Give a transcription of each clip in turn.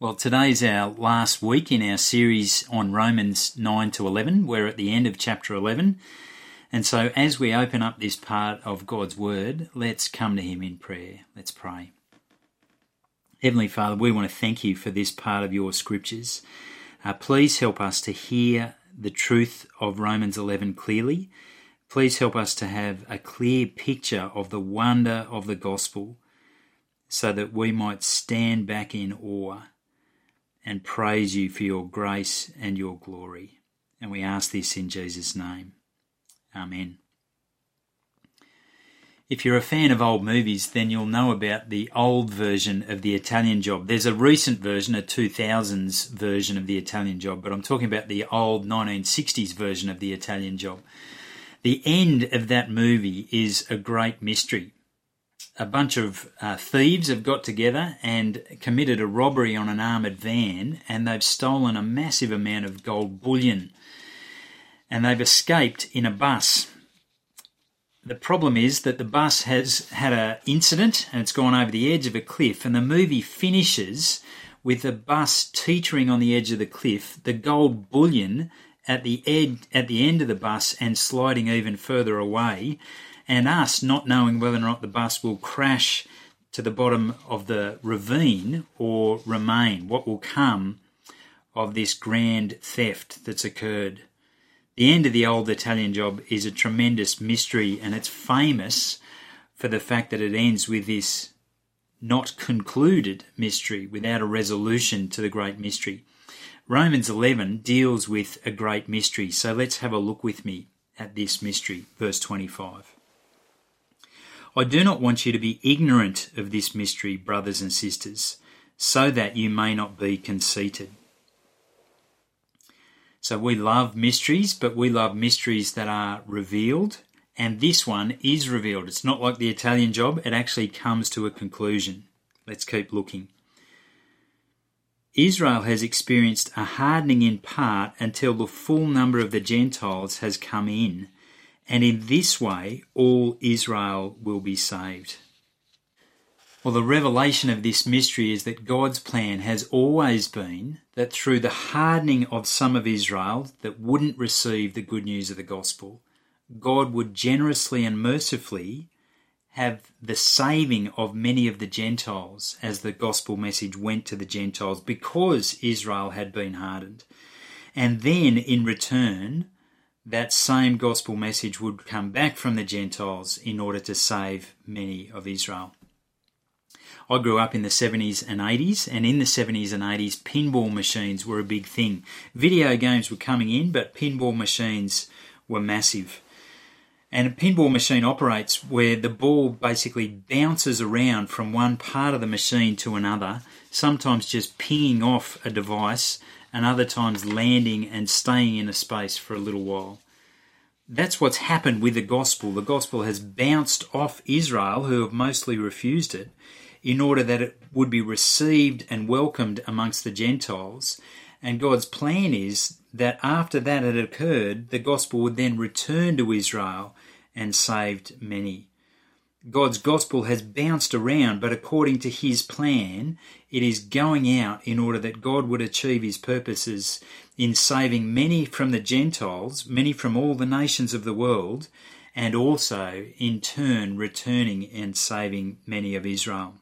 Well, today's our last week in our series on Romans 9 to 11. We're at the end of chapter 11. And so, as we open up this part of God's Word, let's come to Him in prayer. Let's pray. Heavenly Father, we want to thank you for this part of your scriptures. Uh, please help us to hear the truth of Romans 11 clearly. Please help us to have a clear picture of the wonder of the gospel so that we might stand back in awe and praise you for your grace and your glory. And we ask this in Jesus' name. Amen. If you're a fan of old movies, then you'll know about the old version of the Italian Job. There's a recent version, a 2000s version of the Italian Job, but I'm talking about the old 1960s version of the Italian Job. The end of that movie is a great mystery a bunch of uh, thieves have got together and committed a robbery on an armoured van and they've stolen a massive amount of gold bullion and they've escaped in a bus. The problem is that the bus has had an incident and it's gone over the edge of a cliff and the movie finishes with the bus teetering on the edge of the cliff, the gold bullion at the ed- at the end of the bus and sliding even further away and us not knowing whether or not the bus will crash to the bottom of the ravine or remain, what will come of this grand theft that's occurred. The end of the old Italian job is a tremendous mystery and it's famous for the fact that it ends with this not concluded mystery without a resolution to the great mystery. Romans 11 deals with a great mystery, so let's have a look with me at this mystery, verse 25. I do not want you to be ignorant of this mystery, brothers and sisters, so that you may not be conceited. So we love mysteries, but we love mysteries that are revealed, and this one is revealed. It's not like the Italian job, it actually comes to a conclusion. Let's keep looking. Israel has experienced a hardening in part until the full number of the Gentiles has come in and in this way all Israel will be saved. Well, the revelation of this mystery is that God's plan has always been that through the hardening of some of Israel that wouldn't receive the good news of the gospel, God would generously and mercifully have the saving of many of the Gentiles as the gospel message went to the Gentiles because Israel had been hardened. And then in return, that same gospel message would come back from the Gentiles in order to save many of Israel. I grew up in the 70s and 80s, and in the 70s and 80s, pinball machines were a big thing. Video games were coming in, but pinball machines were massive. And a pinball machine operates where the ball basically bounces around from one part of the machine to another, sometimes just pinging off a device and other times landing and staying in a space for a little while. That's what's happened with the gospel. The gospel has bounced off Israel, who have mostly refused it, in order that it would be received and welcomed amongst the Gentiles. And God's plan is that after that had occurred, the gospel would then return to Israel and saved many. God's gospel has bounced around, but according to his plan, it is going out in order that God would achieve his purposes in saving many from the Gentiles, many from all the nations of the world, and also in turn returning and saving many of Israel.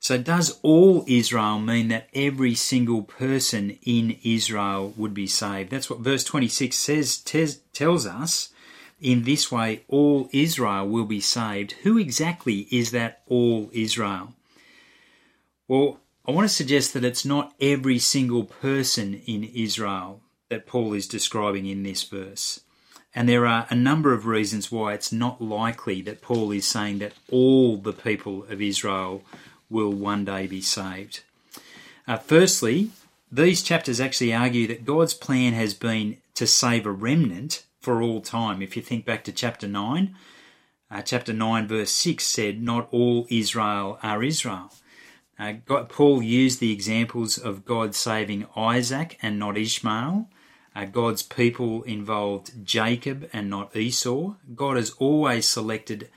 So, does all Israel mean that every single person in Israel would be saved? That's what verse 26 says, tells us. In this way, all Israel will be saved. Who exactly is that all Israel? Well, I want to suggest that it's not every single person in Israel that Paul is describing in this verse. And there are a number of reasons why it's not likely that Paul is saying that all the people of Israel will one day be saved. Uh, firstly, these chapters actually argue that God's plan has been to save a remnant for all time. If you think back to chapter 9, uh, chapter 9, verse 6 said, Not all Israel are Israel. Uh, God, Paul used the examples of God saving Isaac and not Ishmael. Uh, God's people involved Jacob and not Esau. God has always selected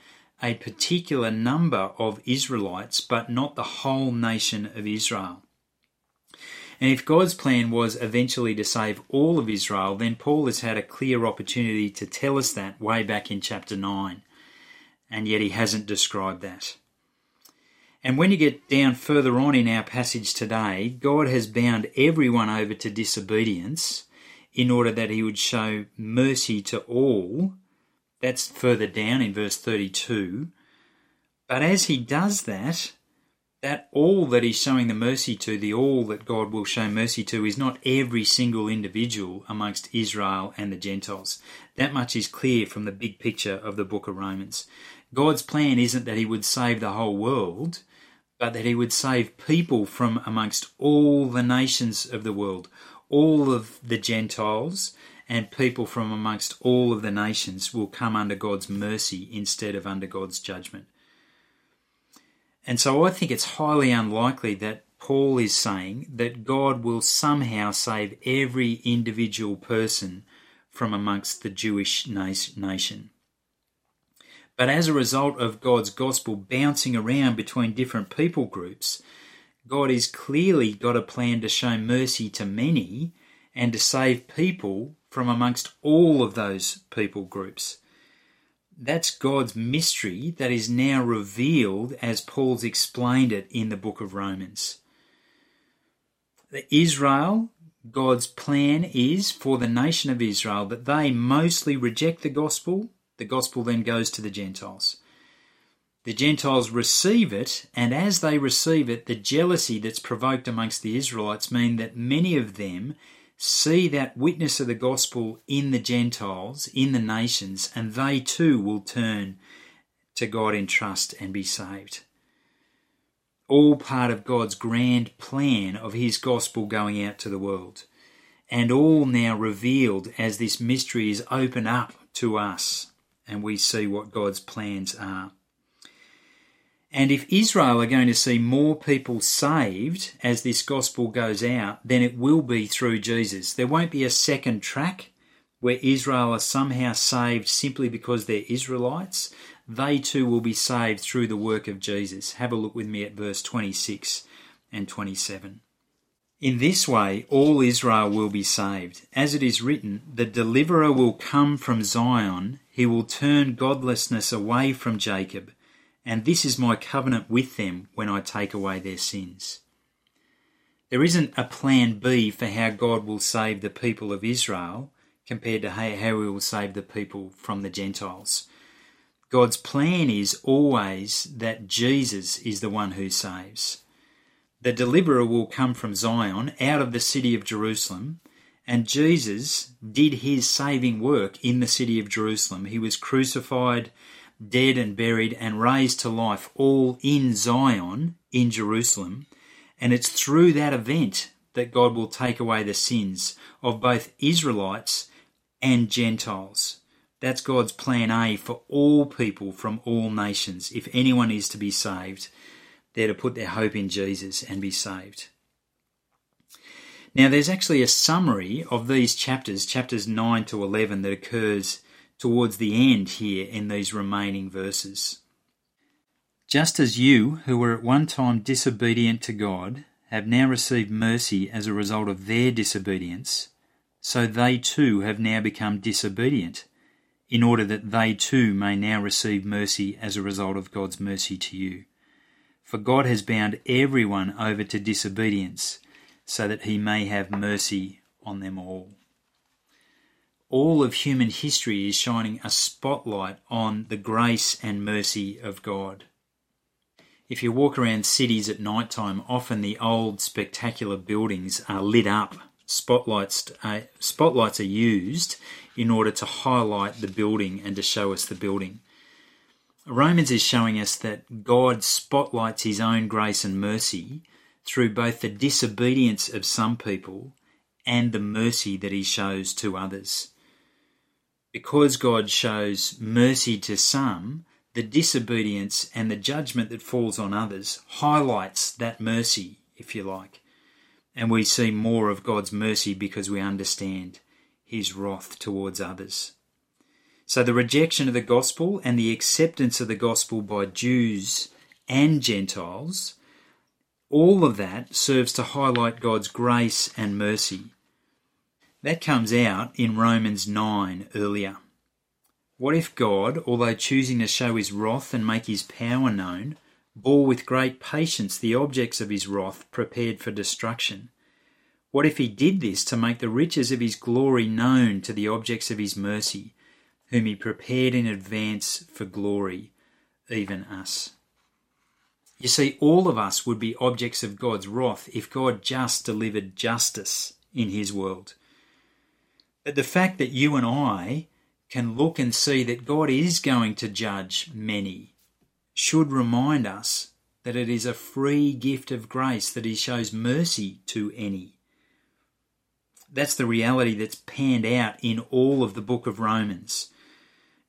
a particular number of Israelites, but not the whole nation of Israel. And if God's plan was eventually to save all of Israel, then Paul has had a clear opportunity to tell us that way back in chapter 9. And yet he hasn't described that. And when you get down further on in our passage today, God has bound everyone over to disobedience in order that he would show mercy to all. That's further down in verse 32. But as he does that, that all that he's showing the mercy to, the all that God will show mercy to, is not every single individual amongst Israel and the Gentiles. That much is clear from the big picture of the book of Romans. God's plan isn't that he would save the whole world, but that he would save people from amongst all the nations of the world, all of the Gentiles, and people from amongst all of the nations will come under God's mercy instead of under God's judgment. And so I think it's highly unlikely that Paul is saying that God will somehow save every individual person from amongst the Jewish nation. But as a result of God's gospel bouncing around between different people groups, God has clearly got a plan to show mercy to many and to save people from amongst all of those people groups. That's God's mystery that is now revealed as Paul's explained it in the book of Romans. Israel, God's plan is for the nation of Israel that they mostly reject the gospel the gospel then goes to the Gentiles. The Gentiles receive it, and as they receive it, the jealousy that's provoked amongst the Israelites mean that many of them see that witness of the gospel in the Gentiles, in the nations, and they too will turn to God in trust and be saved. All part of God's grand plan of His gospel going out to the world, and all now revealed as this mystery is open up to us and we see what God's plans are. And if Israel are going to see more people saved as this gospel goes out, then it will be through Jesus. There won't be a second track where Israel are somehow saved simply because they're Israelites. They too will be saved through the work of Jesus. Have a look with me at verse 26 and 27. In this way, all Israel will be saved. As it is written, the deliverer will come from Zion, he will turn godlessness away from Jacob, and this is my covenant with them when I take away their sins. There isn't a plan B for how God will save the people of Israel compared to how he will save the people from the Gentiles. God's plan is always that Jesus is the one who saves. The deliverer will come from Zion, out of the city of Jerusalem, and Jesus did his saving work in the city of Jerusalem. He was crucified, dead, and buried, and raised to life, all in Zion, in Jerusalem. And it's through that event that God will take away the sins of both Israelites and Gentiles. That's God's plan A for all people from all nations. If anyone is to be saved, they're to put their hope in Jesus and be saved. Now, there's actually a summary of these chapters, chapters 9 to 11, that occurs towards the end here in these remaining verses. Just as you, who were at one time disobedient to God, have now received mercy as a result of their disobedience, so they too have now become disobedient, in order that they too may now receive mercy as a result of God's mercy to you. For God has bound everyone over to disobedience so that he may have mercy on them all. All of human history is shining a spotlight on the grace and mercy of God. If you walk around cities at night time, often the old spectacular buildings are lit up. Spotlights, uh, spotlights are used in order to highlight the building and to show us the building. Romans is showing us that God spotlights his own grace and mercy through both the disobedience of some people and the mercy that he shows to others. Because God shows mercy to some, the disobedience and the judgment that falls on others highlights that mercy, if you like. And we see more of God's mercy because we understand his wrath towards others. So the rejection of the gospel and the acceptance of the gospel by Jews and Gentiles, all of that serves to highlight God's grace and mercy. That comes out in Romans 9 earlier. What if God, although choosing to show his wrath and make his power known, bore with great patience the objects of his wrath prepared for destruction? What if he did this to make the riches of his glory known to the objects of his mercy, whom he prepared in advance for glory, even us? You see, all of us would be objects of God's wrath if God just delivered justice in his world. But the fact that you and I can look and see that God is going to judge many should remind us that it is a free gift of grace that He shows mercy to any. That's the reality that's panned out in all of the book of Romans.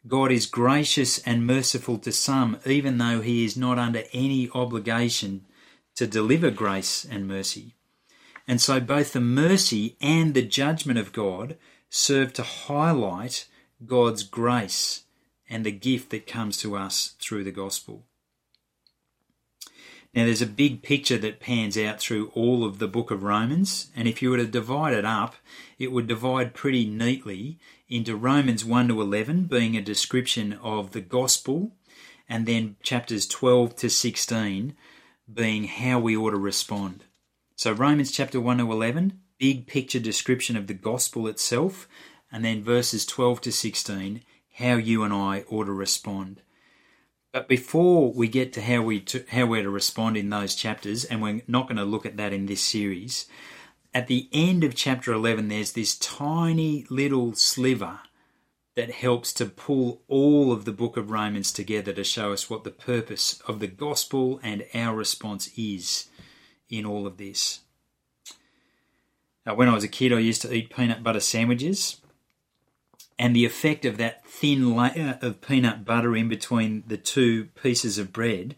God is gracious and merciful to some, even though He is not under any obligation to deliver grace and mercy. And so both the mercy and the judgment of God serve to highlight God's grace and the gift that comes to us through the gospel. Now, there's a big picture that pans out through all of the book of Romans, and if you were to divide it up, it would divide pretty neatly into Romans 1 to 11 being a description of the gospel, and then chapters 12 to 16 being how we ought to respond. So, Romans chapter 1 to 11 big picture description of the gospel itself, and then verses 12 to 16, how you and I ought to respond. But before we get to how we to, how we're to respond in those chapters, and we're not going to look at that in this series, at the end of chapter 11, there's this tiny little sliver that helps to pull all of the book of Romans together to show us what the purpose of the gospel and our response is in all of this. Uh, when I was a kid, I used to eat peanut butter sandwiches, and the effect of that thin layer of peanut butter in between the two pieces of bread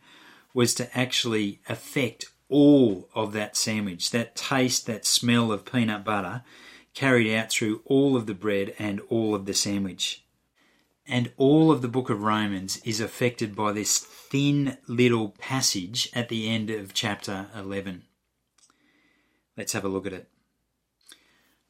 was to actually affect all of that sandwich. That taste, that smell of peanut butter carried out through all of the bread and all of the sandwich. And all of the book of Romans is affected by this thin little passage at the end of chapter 11. Let's have a look at it.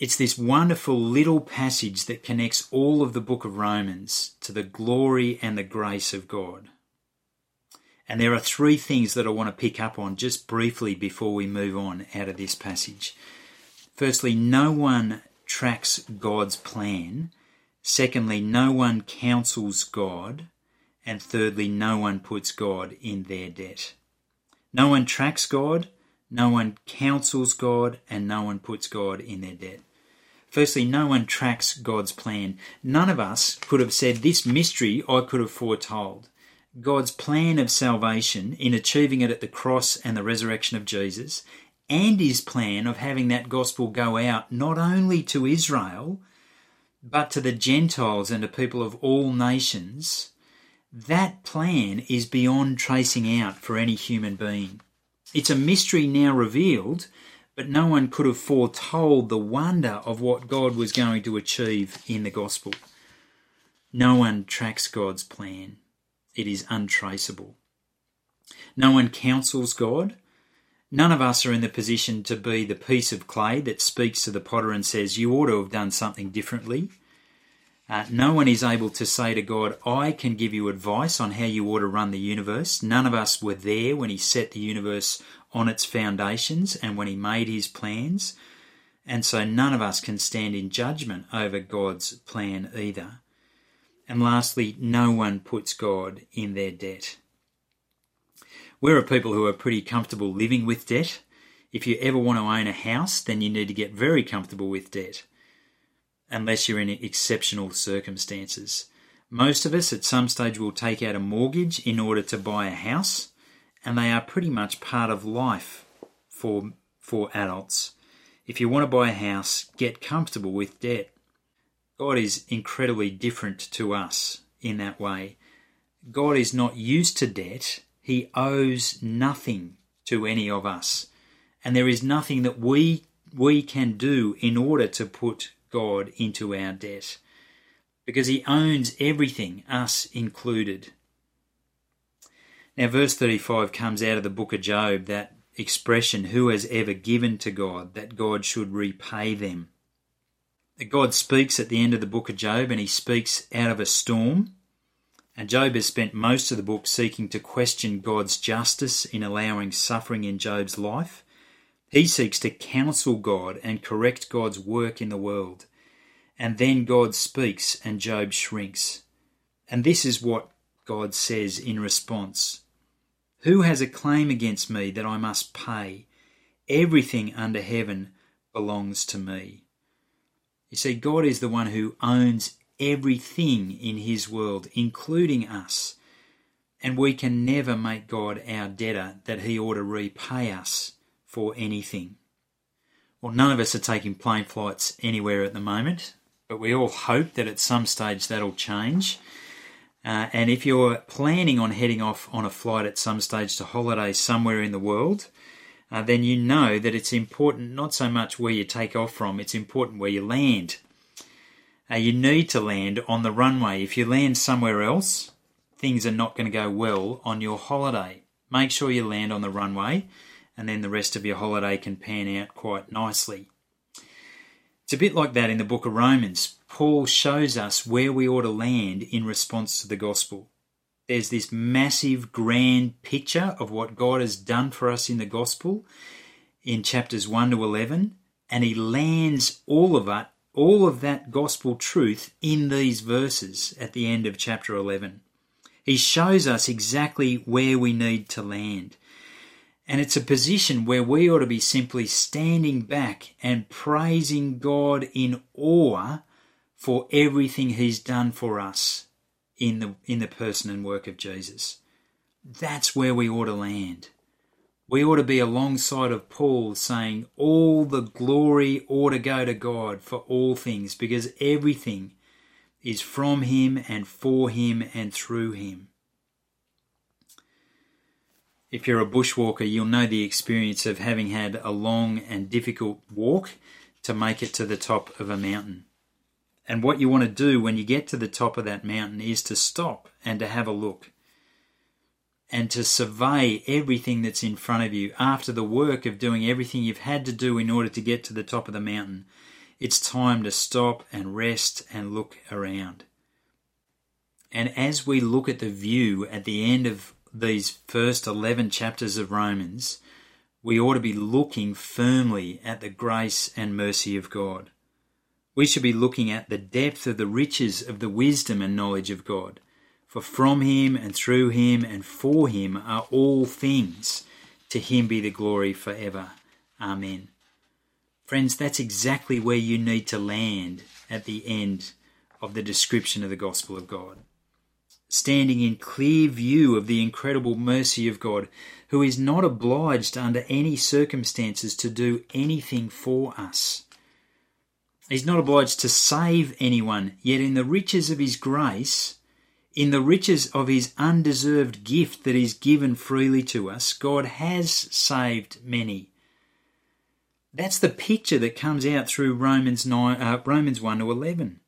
It's this wonderful little passage that connects all of the book of Romans to the glory and the grace of God. And there are three things that I want to pick up on just briefly before we move on out of this passage. Firstly, no one tracks God's plan. Secondly, no one counsels God. And thirdly, no one puts God in their debt. No one tracks God, no one counsels God, and no one puts God in their debt. Firstly, no one tracks God's plan. None of us could have said, This mystery I could have foretold. God's plan of salvation in achieving it at the cross and the resurrection of Jesus, and his plan of having that gospel go out not only to Israel, but to the Gentiles and to people of all nations, that plan is beyond tracing out for any human being. It's a mystery now revealed, but no one could have foretold the wonder of what God was going to achieve in the gospel. No one tracks God's plan, it is untraceable. No one counsels God. None of us are in the position to be the piece of clay that speaks to the potter and says, You ought to have done something differently. Uh, no one is able to say to God, I can give you advice on how you ought to run the universe. None of us were there when He set the universe on its foundations and when he made his plans. And so none of us can stand in judgment over God's plan either. And lastly, no one puts God in their debt. We're a people who are pretty comfortable living with debt. If you ever want to own a house, then you need to get very comfortable with debt, unless you're in exceptional circumstances. Most of us at some stage will take out a mortgage in order to buy a house, and they are pretty much part of life for, for adults. If you want to buy a house, get comfortable with debt. God is incredibly different to us in that way. God is not used to debt, He owes nothing to any of us. And there is nothing that we, we can do in order to put God into our debt because he owns everything, us included. Now, verse 35 comes out of the book of Job, that expression, who has ever given to God, that God should repay them. God speaks at the end of the book of Job, and he speaks out of a storm. And Job has spent most of the book seeking to question God's justice in allowing suffering in Job's life. He seeks to counsel God and correct God's work in the world. And then God speaks and Job shrinks. And this is what God says in response Who has a claim against me that I must pay? Everything under heaven belongs to me. You see, God is the one who owns everything in His world, including us. And we can never make God our debtor that He ought to repay us for anything. Well, none of us are taking plane flights anywhere at the moment but we all hope that at some stage that'll change. Uh, and if you're planning on heading off on a flight at some stage to holiday somewhere in the world, uh, then you know that it's important not so much where you take off from, it's important where you land. Uh, you need to land on the runway. If you land somewhere else, things are not going to go well on your holiday. Make sure you land on the runway, and then the rest of your holiday can pan out quite nicely. It's a bit like that in the book of Romans. Paul shows us where we ought to land in response to the gospel. There's this massive, grand picture of what God has done for us in the gospel in chapters 1 to 11, and he lands all of it, all of that gospel truth in these verses at the end of chapter 11. He shows us exactly where we need to land. And it's a position where we ought to be simply standing back and praising God in awe for everything He's done for us in the, in the person and work of Jesus. That's where we ought to land. We ought to be alongside of Paul saying, All the glory ought to go to God for all things, because everything is from Him and for Him and through Him. If you're a bushwalker, you'll know the experience of having had a long and difficult walk to make it to the top of a mountain. And what you want to do when you get to the top of that mountain is to stop and to have a look and to survey everything that's in front of you after the work of doing everything you've had to do in order to get to the top of the mountain. It's time to stop and rest and look around. And as we look at the view at the end of these first 11 chapters of Romans, we ought to be looking firmly at the grace and mercy of God. We should be looking at the depth of the riches of the wisdom and knowledge of God. For from him and through him and for him are all things. To him be the glory forever. Amen. Friends, that's exactly where you need to land at the end of the description of the gospel of God standing in clear view of the incredible mercy of God, who is not obliged under any circumstances to do anything for us. He's not obliged to save anyone, yet in the riches of his grace, in the riches of his undeserved gift that is given freely to us, God has saved many. That's the picture that comes out through Romans 9, uh, Romans 1 to 11.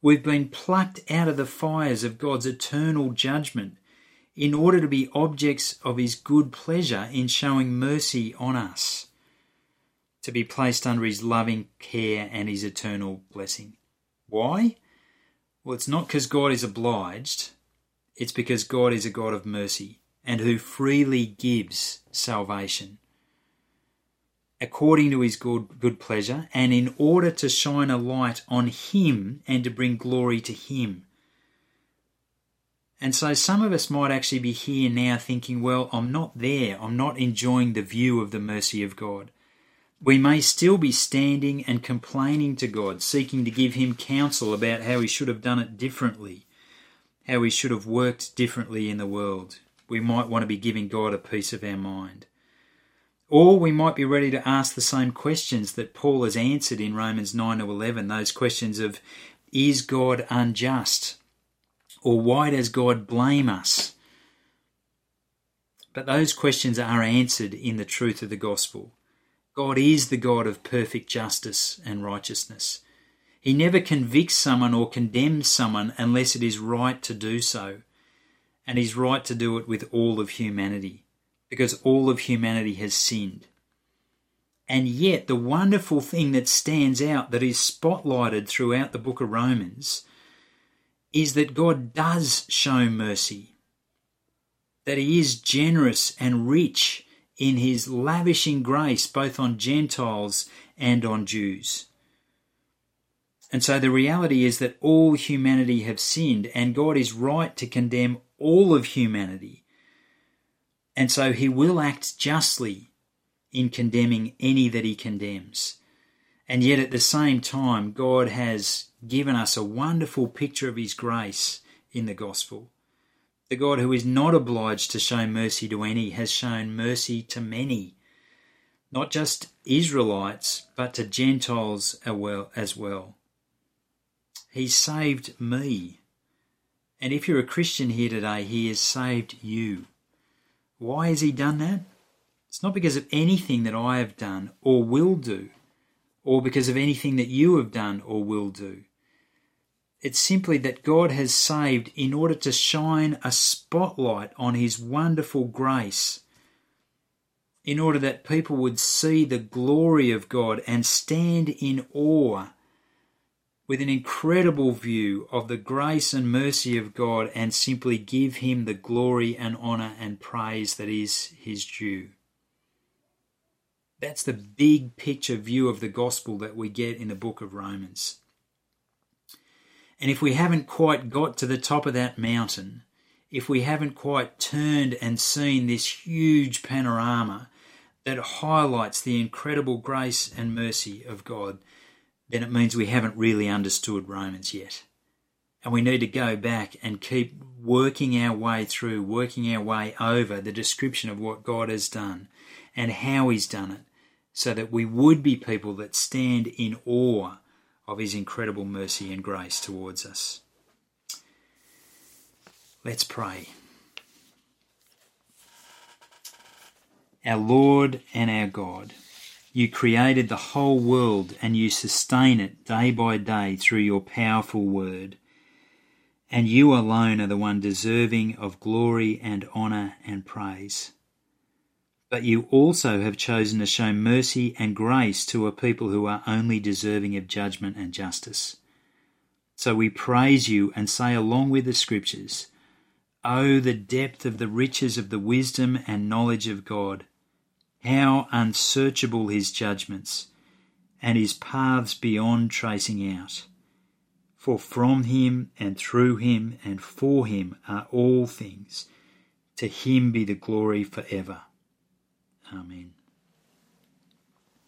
We've been plucked out of the fires of God's eternal judgment in order to be objects of His good pleasure in showing mercy on us, to be placed under His loving care and His eternal blessing. Why? Well, it's not because God is obliged, it's because God is a God of mercy and who freely gives salvation according to his good, good pleasure, and in order to shine a light on him and to bring glory to him. And so some of us might actually be here now thinking, well, I'm not there. I'm not enjoying the view of the mercy of God. We may still be standing and complaining to God, seeking to give him counsel about how he should have done it differently. how we should have worked differently in the world. We might want to be giving God a piece of our mind. Or we might be ready to ask the same questions that Paul has answered in Romans 9 to 11, those questions of, is God unjust? Or why does God blame us? But those questions are answered in the truth of the gospel. God is the God of perfect justice and righteousness. He never convicts someone or condemns someone unless it is right to do so. And He's right to do it with all of humanity, because all of humanity has sinned. And yet, the wonderful thing that stands out, that is spotlighted throughout the book of Romans, is that God does show mercy, that He is generous and rich in his lavishing grace both on Gentiles and on Jews. And so the reality is that all humanity have sinned, and God is right to condemn all of humanity. And so he will act justly in condemning any that he condemns. And yet at the same time, God has given us a wonderful picture of his grace in the gospel. The God who is not obliged to show mercy to any has shown mercy to many, not just Israelites, but to Gentiles as well. He saved me. And if you're a Christian here today, He has saved you. Why has He done that? It's not because of anything that I have done or will do, or because of anything that you have done or will do. It's simply that God has saved in order to shine a spotlight on His wonderful grace, in order that people would see the glory of God and stand in awe with an incredible view of the grace and mercy of God and simply give Him the glory and honour and praise that is His due. That's the big picture view of the gospel that we get in the book of Romans. And if we haven't quite got to the top of that mountain, if we haven't quite turned and seen this huge panorama that highlights the incredible grace and mercy of God, then it means we haven't really understood Romans yet. And we need to go back and keep working our way through, working our way over the description of what God has done and how He's done it, so that we would be people that stand in awe of his incredible mercy and grace towards us. Let's pray. Our Lord and our God, you created the whole world and you sustain it day by day through your powerful word. And you alone are the one deserving of glory and honour and praise but you also have chosen to show mercy and grace to a people who are only deserving of judgment and justice. So we praise you and say, along with the Scriptures, Oh, the depth of the riches of the wisdom and knowledge of God! How unsearchable his judgments, and his paths beyond tracing out. For from him and through him and for him are all things. To him be the glory for ever. Amen.